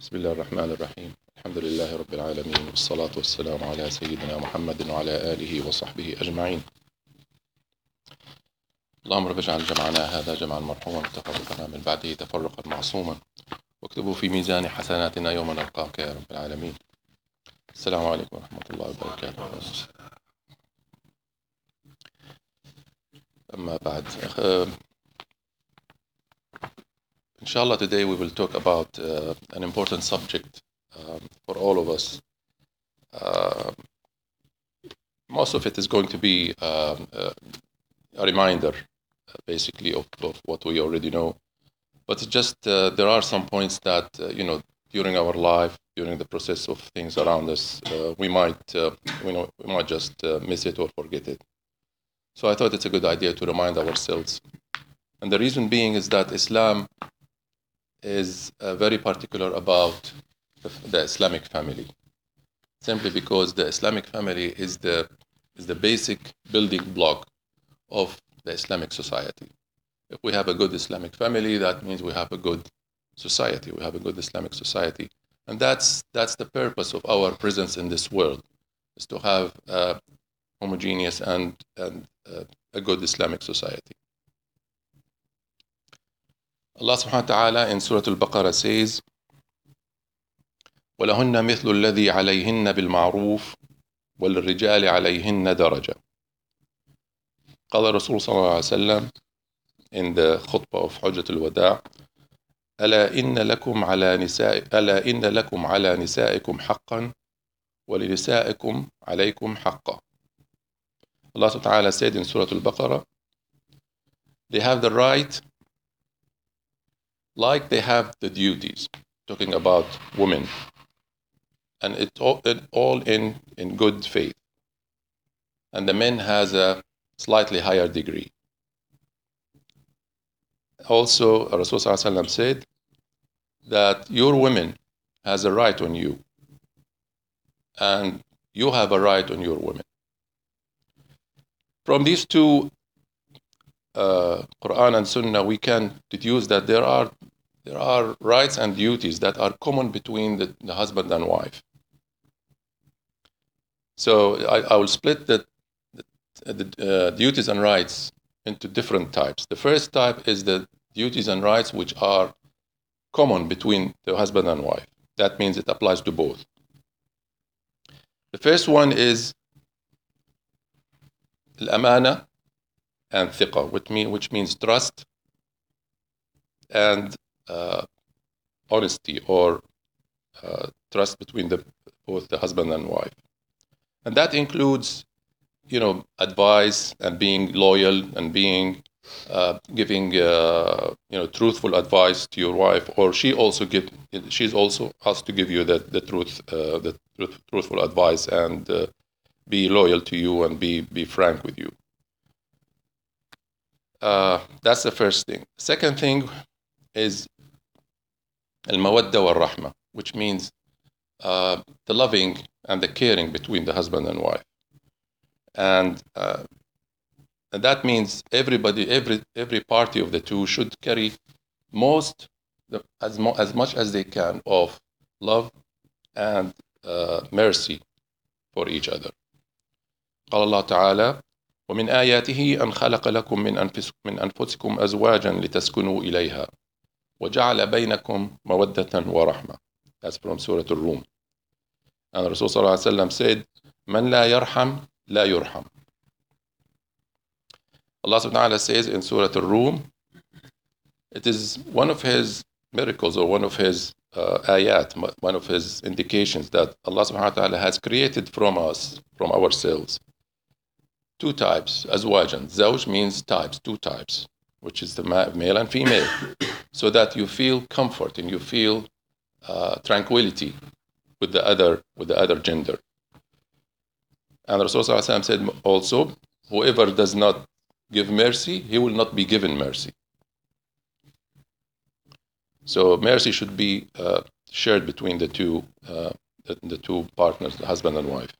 بسم الله الرحمن الرحيم. الحمد لله رب العالمين والصلاة والسلام على سيدنا محمد وعلى آله وصحبه أجمعين. اللهم رب اجعل جمعنا هذا جمعا مرحوما وتفرقنا من بعده تفرقا معصوما واكتبه في ميزان حسناتنا يوم نلقاك يا رب العالمين. السلام عليكم ورحمة الله وبركاته. أما بعد Inshallah, today we will talk about uh, an important subject um, for all of us. Uh, most of it is going to be um, uh, a reminder, uh, basically, of, of what we already know. But just uh, there are some points that, uh, you know, during our life, during the process of things around us, we might, you know, we might just miss it or forget it. So I thought it's a good idea to remind ourselves. And the reason being is that Islam is uh, very particular about the, the Islamic family, simply because the Islamic family is the is the basic building block of the Islamic society. If we have a good Islamic family, that means we have a good society. We have a good Islamic society, and that's that's the purpose of our presence in this world, is to have a homogeneous and and uh, a good Islamic society. Allah subhanahu wa ta'ala in Surah Al-Baqarah says, وَلَهُنَّ مِثْلُ الَّذِي عَلَيْهِنَّ بِالْمَعْرُوفِ وَلِلرِّجَالِ عَلَيْهِنَّ دَرَجَةٌ. قال الرسول صلى الله عليه وسلم in the khutbah of حجة الوداع ألا إن لكم على نساء ألا إن لكم على نسائكم حقا ولنسائكم عليكم حقا. Allah subhanahu wa ta'ala said in Surah Al-Baqarah they have the right like they have the duties, talking about women, and it all, it all in, in good faith. And the men has a slightly higher degree. Also, Rasulullah said that your women has a right on you, and you have a right on your women. From these two uh, Quran and Sunnah, we can deduce that there are there are rights and duties that are common between the, the husband and wife. So I, I will split the, the, uh, duties and rights into different types. The first type is the duties and rights which are common between the husband and wife. That means it applies to both. The first one is al-amana and thiqa, which, mean, which means trust and honesty or uh, trust between the, both the husband and wife. And that includes, you know, advice and being loyal and being uh, giving, uh, you know, truthful advice to your wife, or she also give, she's also asked to give you the, the truth, uh, the truth, truthful advice and uh, be loyal to you and be, be frank with you. Uh, that's the first thing. Second thing is al-mawadda wal-rahma, which means uh, the loving and the caring between the husband and wife. And, uh, and that means everybody, every, every party of the two should carry most, the, as, mo- as much as they can of love and uh, mercy for each other. قال الله تعالى ومن آياته أن خلق لكم من أنفسكم, من أنفسكم أزواجا لتسكنوا إليها وجعل بينكم مودة ورحمة. That's from Surah Al-Rum. And Rasul صلى الله عليه وسلم said, من لا يرحم لا يرحم. Allah subhanahu wa ta'ala says in Surah Al-Rum, it is one of his miracles or one of his uh, ayat, one of his indications that Allah subhanahu wa ta'ala has created from us, from ourselves, two types, azwajan. Zawj means types, two types, which is the male and female, so that you feel comfort and you feel uh, tranquility with the other with the other gender. And Rasulullah said also, whoever does not give mercy, he will not be given mercy. So mercy should be uh, shared between the two uh, the, the two partners, the husband and wife.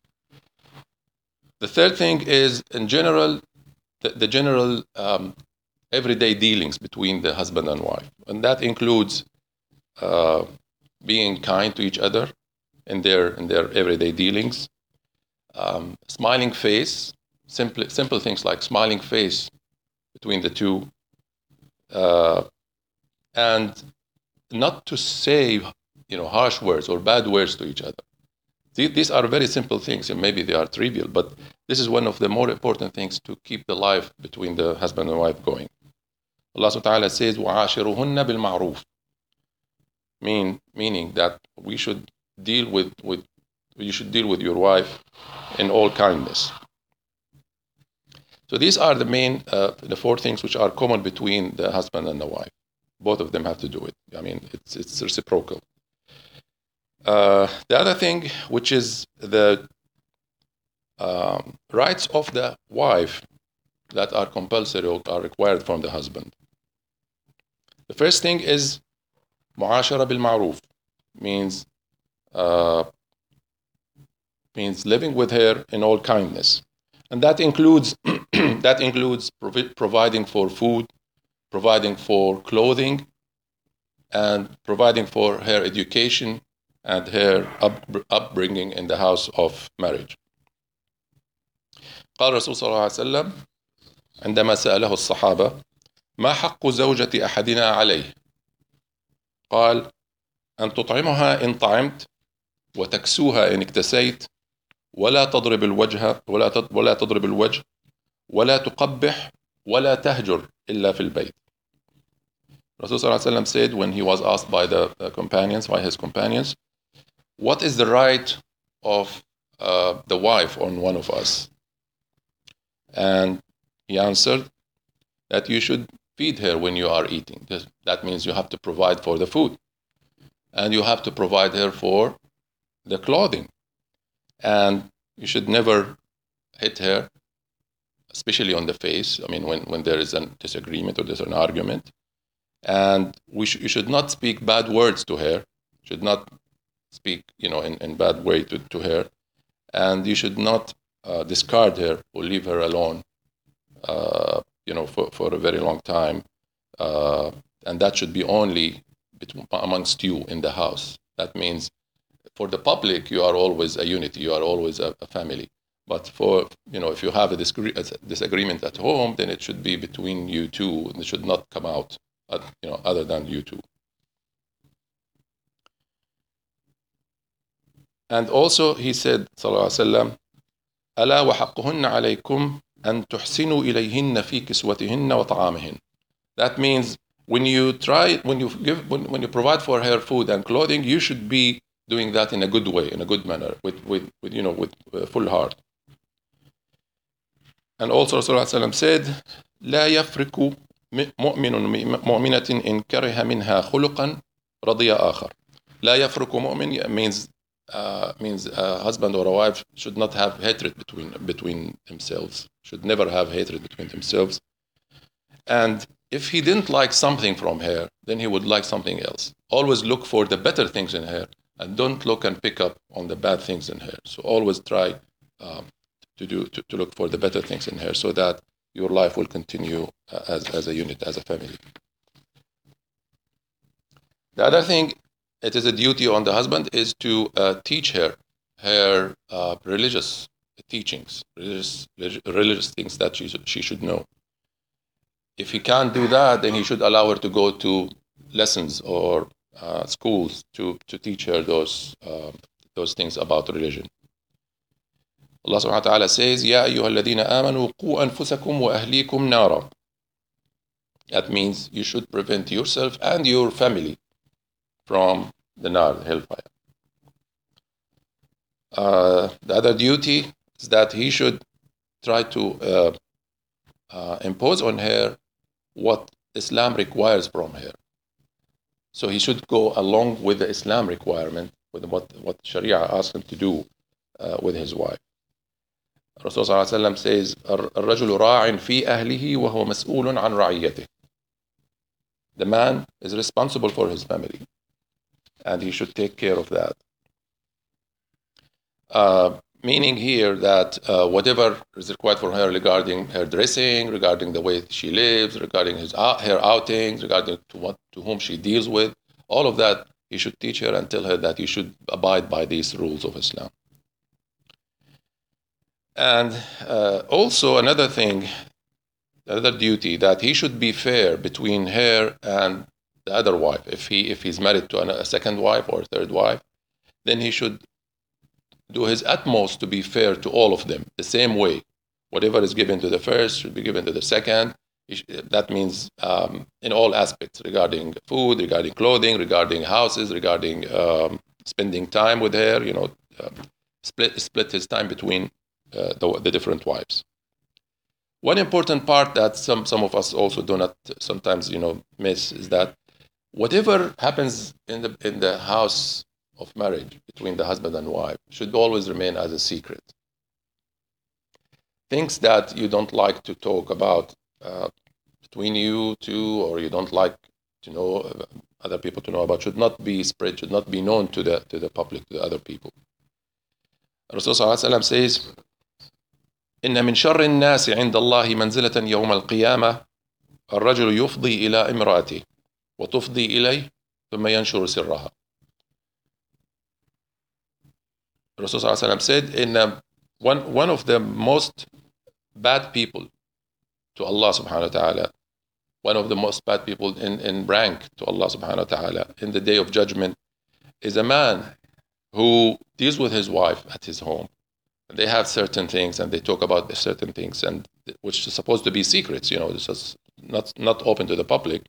The third thing is, in general, the, the general um, everyday dealings between the husband and wife, and that includes uh, being kind to each other in their in their everyday dealings. Um, smiling face, simple simple things like smiling face between the two, uh, and not to say you know harsh words or bad words to each other. These are very simple things, and maybe they are trivial, but this is one of the more important things to keep the life between the husband and wife going. Allah subhanahu wa ta'ala says, وَعَاشِرُهُنَّ بِالْمَعْرُوفِ mean, Meaning that we should deal with, with you should deal with your wife in all kindness. So these are the main, uh, the four things which are common between the husband and the wife. Both of them have to do it. I mean, it's, it's reciprocal. Uh, the other thing, which is the um, rights of the wife that are compulsory or are required from the husband. The first thing is mu'ashara bil ma'ruf, means uh, means living with her in all kindness, and that includes that includes provi- providing for food, providing for clothing, and providing for her education and her up, upbringing in the house of marriage. قال الرسول صلى الله عليه وسلم عندما سأله الصحابة ما حق زوجة أحدنا عليه قال أن تطعمها إن طعمت وتكسوها إن اكتسيت ولا تضرب الوجه ولا ولا تضرب الوجه ولا تقبح ولا تهجر إلا في البيت Rasul صلى الله عليه وسلم said when he was asked by the companions, by his companions, what is the right of uh, the wife on one of us? And he answered that you should feed her when you are eating. That means you have to provide for the food. And you have to provide her for the clothing. And you should never hit her, especially on the face. I mean, when, when there is a disagreement or there's an argument. And we sh- you should not speak bad words to her, should not speak, you know, in, in bad way to, to her. And you should not uh, discard her or leave her alone, uh, you know, for, for a very long time. Uh, and that should be only between, amongst you in the house. That means for the public, you are always a unity, you are always a, a family. But for, you know, if you have a, a, disagreement at home, then it should be between you two, and it should not come out, uh, you know, other than you two. And also, he said, Sallallahu Alaihi Wasallam, ألا وحقهن عليكم أن تحسنوا إليهن في كسوتهن وطعامهن. That means when you try, when you give, when, when you provide for her food and clothing, you should be doing that in a good way, in a good manner, with, with, with you know, with uh, full heart. And also Rasulullah said, لا يفرق مؤمن مؤمنة إن كره منها خلقا رضي آخر. لا يفرق مؤمن means uh, means a husband or a wife should not have hatred between between themselves. Should never have hatred between themselves. And if he didn't like something from her, then he would like something else. Always look for the better things in her, and don't look and pick up on the bad things in her. So always try um, to do to, to look for the better things in her, so that your life will continue uh, as as a unit, as a family. The other thing it is a duty on the husband is to uh, teach her her uh, religious teachings, religious, religious things that she, she should know. If he can't do that, then he should allow her to go to lessons or uh, schools to, to teach her those, uh, those things about religion. Allah subhanahu wa ta'ala says, يَا أَيُّهَا الَّذِينَ آمَنُوا قُوا أَنفُسَكُمْ وَأَهْلِيكُمْ نَارًا That means you should prevent yourself and your family from the nar, the hellfire. Uh, the other duty is that he should try to uh, uh, impose on her what Islam requires from her. So he should go along with the Islam requirement, with what, what Sharia asks him to do uh, with his wife. Rasulullah says, الرجل راع في أهله وهو مسؤول عن رعيته. The man is responsible for his family and he should take care of that. Uh, meaning here that uh, whatever is required for her regarding her dressing, regarding the way she lives, regarding his, uh, her outings, regarding to what to whom she deals with, all of that he should teach her and tell her that you should abide by these rules of Islam. And uh, also another thing, another duty that he should be fair between her and the other wife. If he if he's married to a second wife or third wife, then he should do his utmost to be fair to all of them the same way. Whatever is given to the first should be given to the second. That means um, in all aspects regarding food, regarding clothing, regarding houses, regarding um, spending time with her. You know, uh, split split his time between uh, the, the different wives. One important part that some some of us also do not sometimes you know miss is that whatever happens in the in the house of marriage between the husband and wife should always remain as a secret. Things that you don't like to talk about uh, between you two, or you don't like to know uh, other people to know about, should not be spread, should not be known to the to the public, to the other people. Rasulullah says, إن من شر الناس عند الله منزلة يوم القيامة الرجل يفضي إلى امرأته وتفضي إليه ثم ينشر سرها Rasul said, in uh, one, one of the most bad people to Allah subhanahu wa ta'ala, one of the most bad people in, in rank to Allah subhanahu wa ta'ala in the day of judgment is a man who deals with his wife at his home. They have certain things and they talk about certain things and which is supposed to be secrets, you know, this is not not open to the public.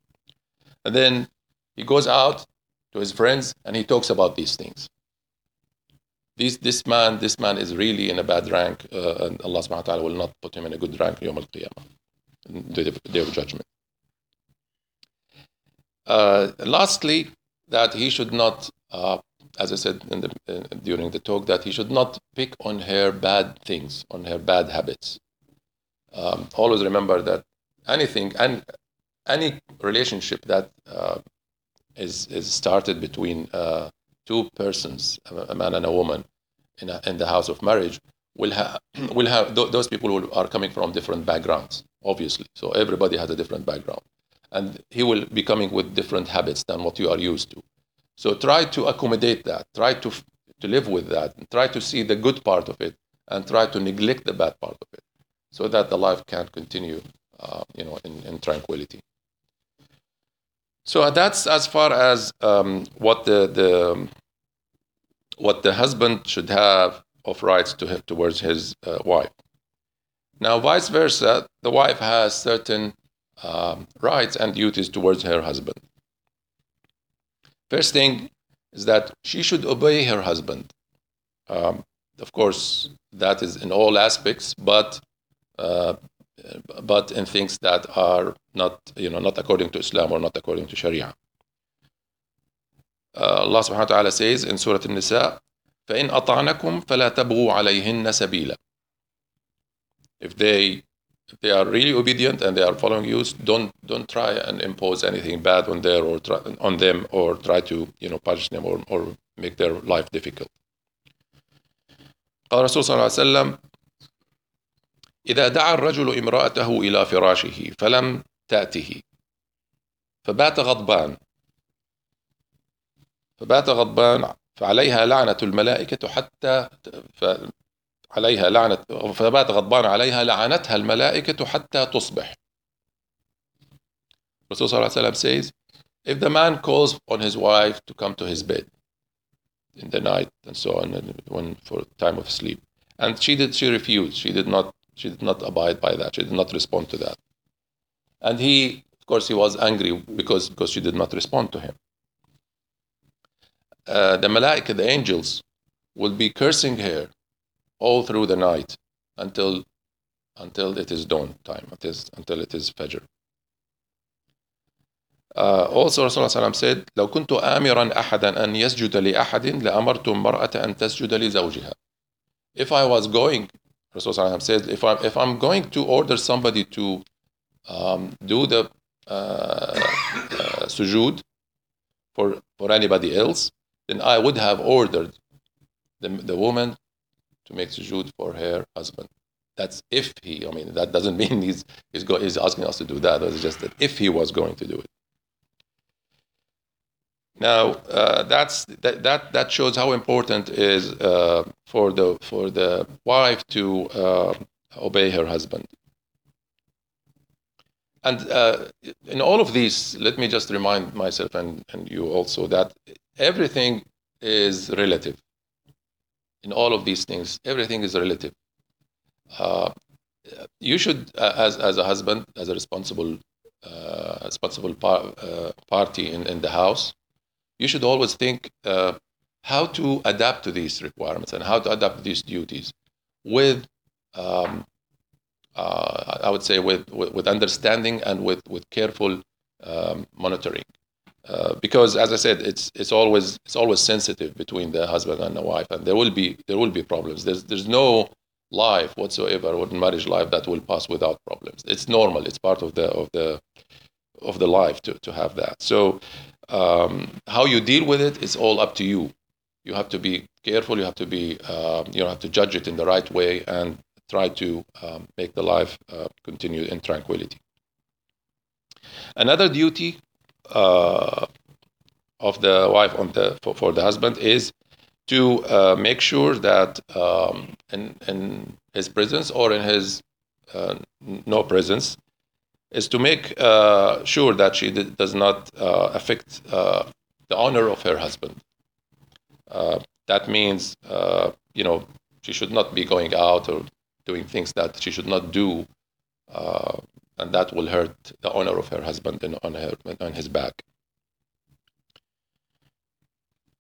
And then he goes out to his friends and he talks about these things this, this man, this man is really in a bad rank, uh, and Allah subhanahu wa ta'ala will not put him in a good rank Yom al Qiyamah, the day of judgment. Uh, lastly, that he should not, uh, as I said the, during the talk, that he should not pick on her bad things, on her bad habits. Um, always remember that anything, and any relationship that uh, is is started between uh, two persons, a man and a woman, in, a, in the house of marriage, will have will have th- those people will, are coming from different backgrounds, obviously. So everybody has a different background, and he will be coming with different habits than what you are used to. So try to accommodate that. Try to to live with that. And try to see the good part of it, and try to neglect the bad part of it, so that the life can continue, uh, you know, in, in tranquility. So that's as far as um, what the, the what the husband should have of rights to him, towards his uh, wife. Now, vice versa, the wife has certain um, rights and duties towards her husband. First thing is that she should obey her husband. Um, of course, that is in all aspects, but uh, but in things that are not, you know, not according to Islam or not according to Sharia. Uh, Allah subhanahu wa ta'ala says in Surah An-Nisa, فَإِنْ أَطَعْنَكُمْ فَلَا تَبْغُوا عَلَيْهِنَّ سَبِيلًا If they if they are really obedient and they are following you, don't don't try and impose anything bad on their or try, on them or try to you know punish them or, or make their life difficult. قال الرسول صلى الله عليه وسلم إذا دعا الرجل امرأته إلى فراشه فلم تأته. فبات غضبان. فبات غضبان فعليها لعنة الملائكة حتى عليها لعنة فبات غضبان عليها لعنتها الملائكة حتى تصبح. Rasul صلى الله عليه وسلم says if the man calls on his wife to come to his bed in the night and so on and when for time of sleep. And she did she refused. She did not She did not abide by that. She did not respond to that. And he, of course, he was angry because, because she did not respond to him. Uh, the malaika, the angels, will be cursing her all through the night until until it is dawn time, until, until it is Fajr. Uh, also Rasulullah said لو كنت آمرا أحدا أن يسجد لأحد لأمرت المرأة أن تسجد لزوجها If I was going Rasulullah says, if I'm, if I'm going to order somebody to um, do the uh, uh, sujood for, for anybody else, then I would have ordered the, the woman to make sujood for her husband. That's if he, I mean, that doesn't mean he's, he's, go, he's asking us to do that. It's just that if he was going to do it. Now uh, that's that, that that shows how important is uh, for the for the wife to uh, obey her husband. And uh, in all of these, let me just remind myself and, and you also that everything is relative. In all of these things, everything is relative. Uh, you should, uh, as, as a husband, as a responsible, responsible par- party in, in the house, you should always think uh, how to adapt to these requirements and how to adapt these duties with um, uh, I would say with, with, with, understanding and with, with careful um, monitoring. Uh, because as I said, it's it's always it's always sensitive between the husband and the wife, and there will be there will be problems. There's there's no life whatsoever, or marriage life that will pass without problems. It's normal. It's part of the of the of the life to, to have that. So um, how you deal with it is all up to you. You have to be careful. You have to be uh, you have to judge it in the right way and try to um, make the life uh, continue in tranquility. Another duty uh, of the wife on the for, for the husband is to uh, make sure that um, in, in his presence or in his uh, no presence is to make uh, sure that she does not uh, affect the honor of her husband. that means, you know, she should not be going out or doing things that she should not do, uh, and that will hurt the honor of her husband and on her on his back.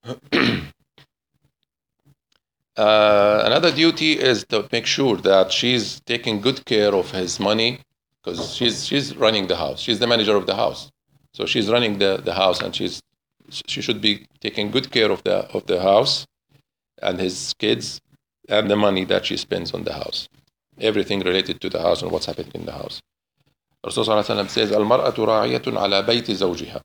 uh, another duty is to make sure that she's taking good care of his money because she's she's running the house. She's the manager of the house, so she's running the, the house, and she's she should be taking good care of the of the house and his kids and the money that she spends on the house everything related to the house and what's happening in the house. Rasul says, المرأة راعية على بيت زوجها.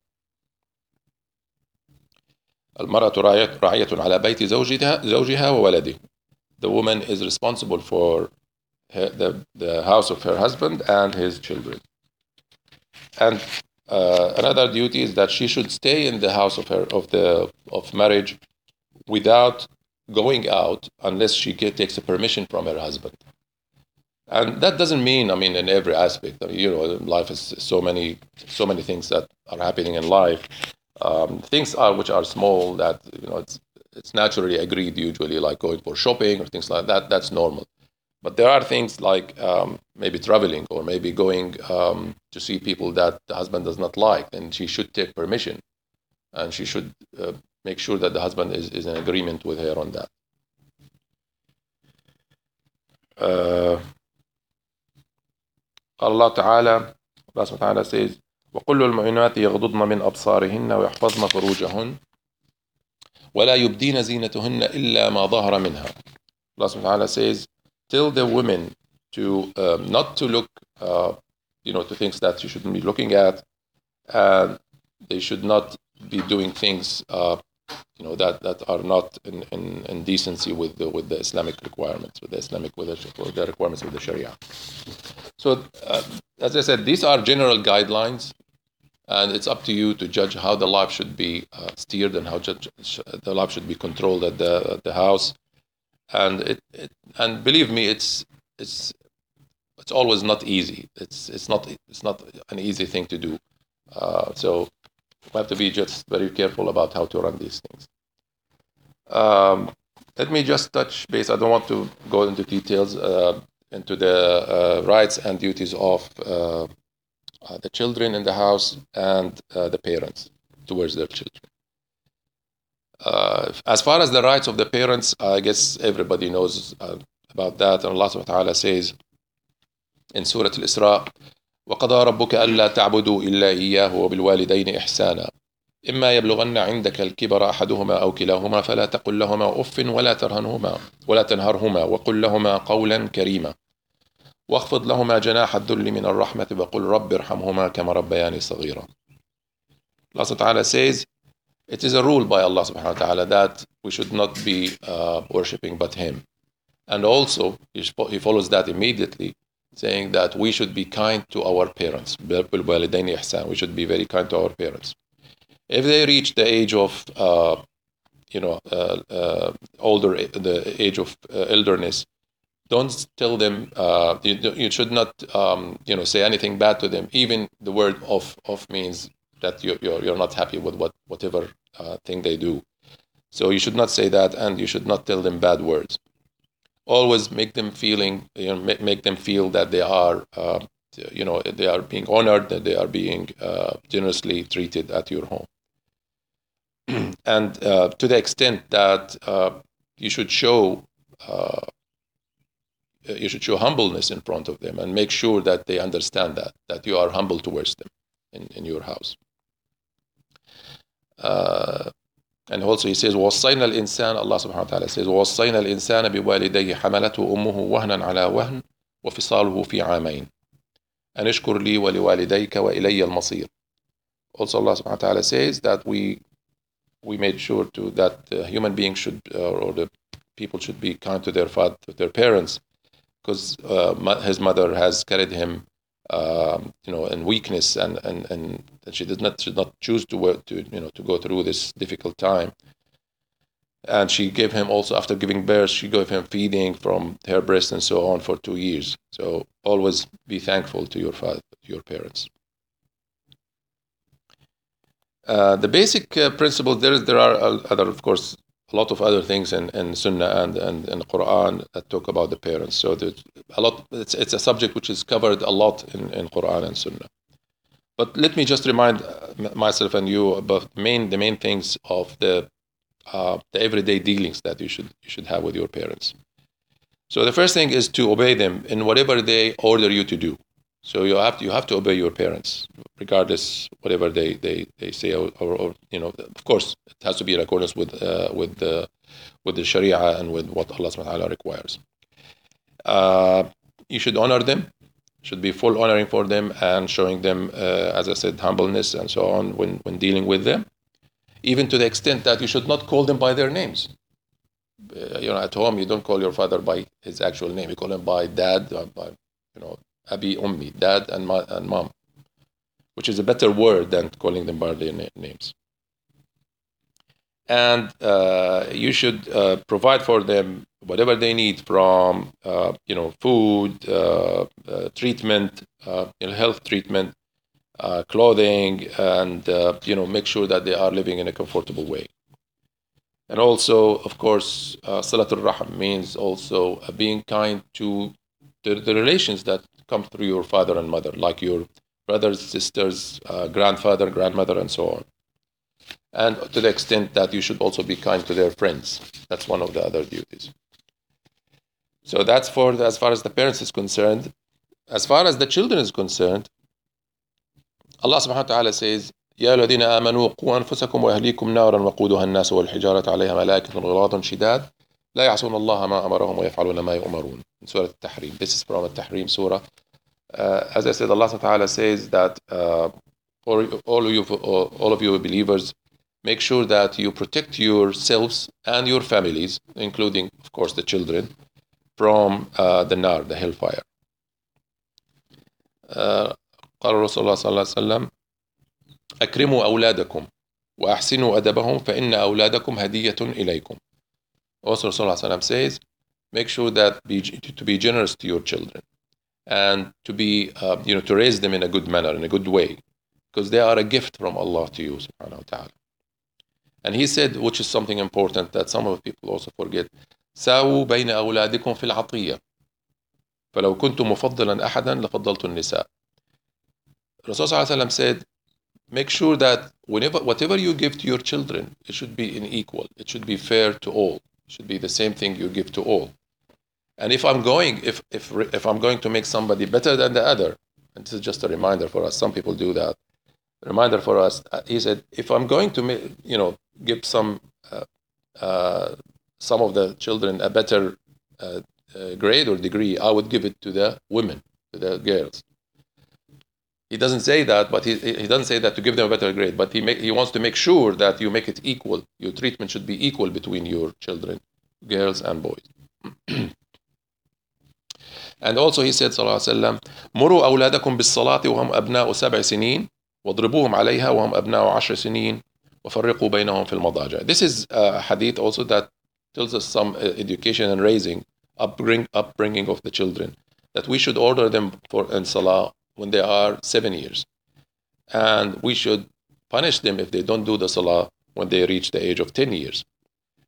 المرأة راعية على بيت زوجها زوجها وولده. The woman is responsible for her, the, the house of her husband and his children. And uh, another duty is that she should stay in the house of her of the of marriage without going out unless she get, takes a permission from her husband. And that doesn't mean, I mean, in every aspect. I mean, you know, life is so many, so many things that are happening in life. Um, things are which are small that you know it's it's naturally agreed usually, like going for shopping or things like that. That's normal. But there are things like um, maybe traveling or maybe going um, to see people that the husband does not like, and she should take permission, and she should uh, make sure that the husband is, is in agreement with her on that. Uh, Allah Ta'ala, Allah Ta'ala says, وَقُلُّ الْمُؤْمِنَاتِ يَغْضُضْنَ مِنْ أَبْصَارِهِنَّ وَيَحْفَظْنَ فُرُوجَهُنَّ وَلَا يُبْدِينَ زِينَتُهُنَّ إِلَّا مَا ظَهَرَ مِنْهَا Allah Ta'ala says, tell the women to um, not to look, uh, you know, to things that you shouldn't be looking at, and they should not be doing things uh, you know that that are not in, in, in decency with the with the Islamic requirements, with the Islamic with the, with the requirements of the Sharia. So, uh, as I said, these are general guidelines, and it's up to you to judge how the life should be uh, steered and how judge, the life should be controlled at the at the house. And it, it and believe me, it's it's it's always not easy. It's it's not it's not an easy thing to do. Uh, so we have to be just very careful about how to run these things. Um, let me just touch base. I don't want to go into details uh, into the uh, rights and duties of uh, uh the children in the house and uh, the parents towards their children. Uh, as far as the rights of the parents, I guess everybody knows about that. And Allah subhanahu wa ta'ala says in Surah Al-Isra, وقضى ربك ألا تعبدوا إلا إياه وبالوالدين إحسانا إما يبلغن عندك الكبر أحدهما أو كلاهما فلا تقل لهما أف ولا ترهنهما ولا تنهرهما وقل لهما قولا كريما واخفض لهما جناح الذل من الرحمة وقل رب ارحمهما كما ربياني صغيرا Allah subhanahu says it is a rule by Allah subhanahu wa ta'ala that we should not be uh, worshipping but Him. And also, he follows that immediately saying that we should be kind to our parents. We should be very kind to our parents. If they reach the age of, uh, you know, uh, uh, older, the age of uh, elderness, don't tell them. Uh, you, you should not, um, you know, say anything bad to them. Even the word of of means that you're you're, you're not happy with what whatever uh, thing they do. So you should not say that, and you should not tell them bad words. Always make them feeling, you know, make, make them feel that they are, uh, you know, they are being honored, that they are being uh, generously treated at your home. and uh, to the extent that uh, you should show, uh, you should show humbleness in front of them and make sure that they understand that that you are humble towards them in, in your house. Uh, and also he says وصينا الإنسان Allah subhanahu wa ta'ala says وصينا الإنسان بوالديه حملته أمه وهنا على وهن وفصاله في عامين أن اشكر لي ولوالديك وإلي المصير Also Allah subhanahu wa ta'ala says that we we made sure to that the human beings should uh, or the people should be kind to their father to their parents because uh, his mother has carried him um, you know, and weakness, and, and, and that she did not should not choose to work to you know to go through this difficult time. And she gave him also after giving birth, she gave him feeding from her breast and so on for two years. So always be thankful to your father, your parents. Uh, the basic uh, principle there there are other of course a lot of other things in, in Sunnah and, and, and Quran that talk about the parents. So there's a lot. It's, it's a subject which is covered a lot in, in Quran and Sunnah. But let me just remind uh, myself and you about main the main things of the uh, the everyday dealings that you should you should have with your parents. So the first thing is to obey them in whatever they order you to do. So you have to, you have to obey your parents, regardless whatever they, they, they say, or, or, or you know, of course, it has to be in accordance with uh, with the with the Sharia and with what Allah Subhanahu wa Taala requires. Uh, you should honor them, should be full honoring for them and showing them, uh, as I said, humbleness and so on when when dealing with them, even to the extent that you should not call them by their names. Uh, you know, at home you don't call your father by his actual name; you call him by dad, by you know Abi Ummi, dad and, ma- and mom, which is a better word than calling them by their na- names. And uh, you should uh, provide for them whatever they need from, uh, you know, food, uh, uh, treatment, uh, you know, health treatment, clothing, and, you know, make sure that they are living in a comfortable way. And also, of course, Silatul Rahim means also being kind to the, the relations that come through your father and mother, like your brothers, sisters, grandfather, grandmother, and so on And to the extent that you should also be kind to their friends. That's one of the other duties. So that's for the, as far as the parents is concerned. As far as the children is concerned, Allah subhanahu wa ta'ala says, يا الذين آمنوا قوا أنفسكم وأهليكم نارا وقودها الناس والحجارة عليها ملائكة غلاظ شداد لا يعصون الله ما أمرهم ويفعلون ما يؤمرون in Surah Al-Tahrim. This is from Al-Tahrim Surah. Uh, as I said, Allah Ta'ala says that uh, all, all, of you, all of you believers, make sure that you protect yourselves and your families, including, of course, the children, from uh, the nar, the hellfire. قال رسول الله صلى الله عليه وسلم أكرموا أولادكم وأحسنوا أدبهم فإن أولادكم هدية إليكم also Rasulullah says, make sure that be, to be generous to your children and to be, uh, you know, to raise them in a good manner, in a good way, because they are a gift from Allah to you, subhanahu wa ta'ala. And he said, which is something important that some of the people also forget, ساووا بين أولادكم في العطية فلو كنت مفضلا أحدا لفضلت النساء Rasulullah said, make sure that whenever, whatever you give to your children, it should be in equal. It should be fair to all should be the same thing you give to all. And if I'm going, if if if I'm going to make somebody better than the other, and this is just a reminder for us. Some people do that. A reminder for us. Uh, he said, if I'm going to make, you know, give some uh, uh, some of the children a better uh, uh, grade or degree, I would give it to the women, to the girls. He doesn't say that, but he, he doesn't say that to give them a better grade, but he, make, he wants to make sure that you make it equal. Your treatment should be equal between your children, girls and boys. and also he said, صلى الله عليه وسلم, مروا أولادكم بالصلاة وهم أبناء سبع سنين واضربوهم عليها وهم أبناء عشر سنين وفرقوا بينهم في المضاجع. This is a hadith also that tells us some uh, education and raising, upbring, upbringing of the children, that we should order them for in salah when they are seven years. And we should punish them if they don't do the salah when they reach the age of 10 years.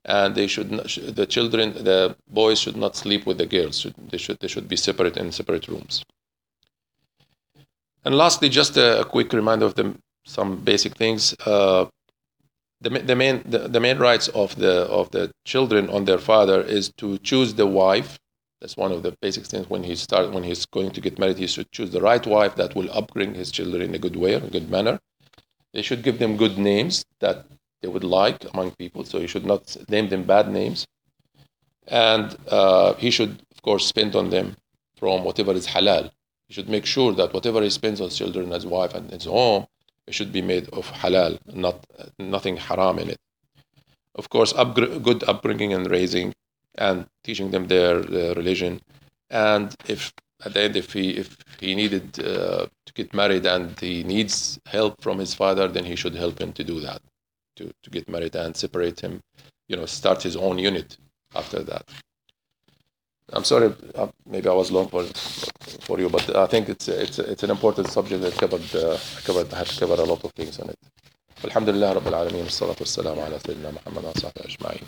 And they should not, the children, the boys should not sleep with the girls. Should, they, should, they should be separate in separate rooms. And lastly, just a, a quick reminder of the, some basic things. Uh, the, the main the, the main rights of the of the children on their father is to choose the wife. That's one of the basic things when he start when he's going to get married. He should choose the right wife that will upbring his children in a good way, in a good manner. They should give them good names that they would like among people. So he should not name them bad names, and uh, he should of course spend on them from whatever is halal. He should make sure that whatever he spends on children, his wife, and his home should be made of halal, not nothing haram in it. Of course, good upbringing and raising, and teaching them their, their, religion. And if at the end, if he if he needed uh, to get married and he needs help from his father, then he should help him to do that, to to get married and separate him, you know, start his own unit after that. I'm sorry, uh, maybe I was long for for you, but I think it's it's it's an important subject that covered uh, covered had to cover a lot of things on it. الحمد لله رب العالمين والصلاة والسلام على سيدنا محمد وصحبه أجمعين.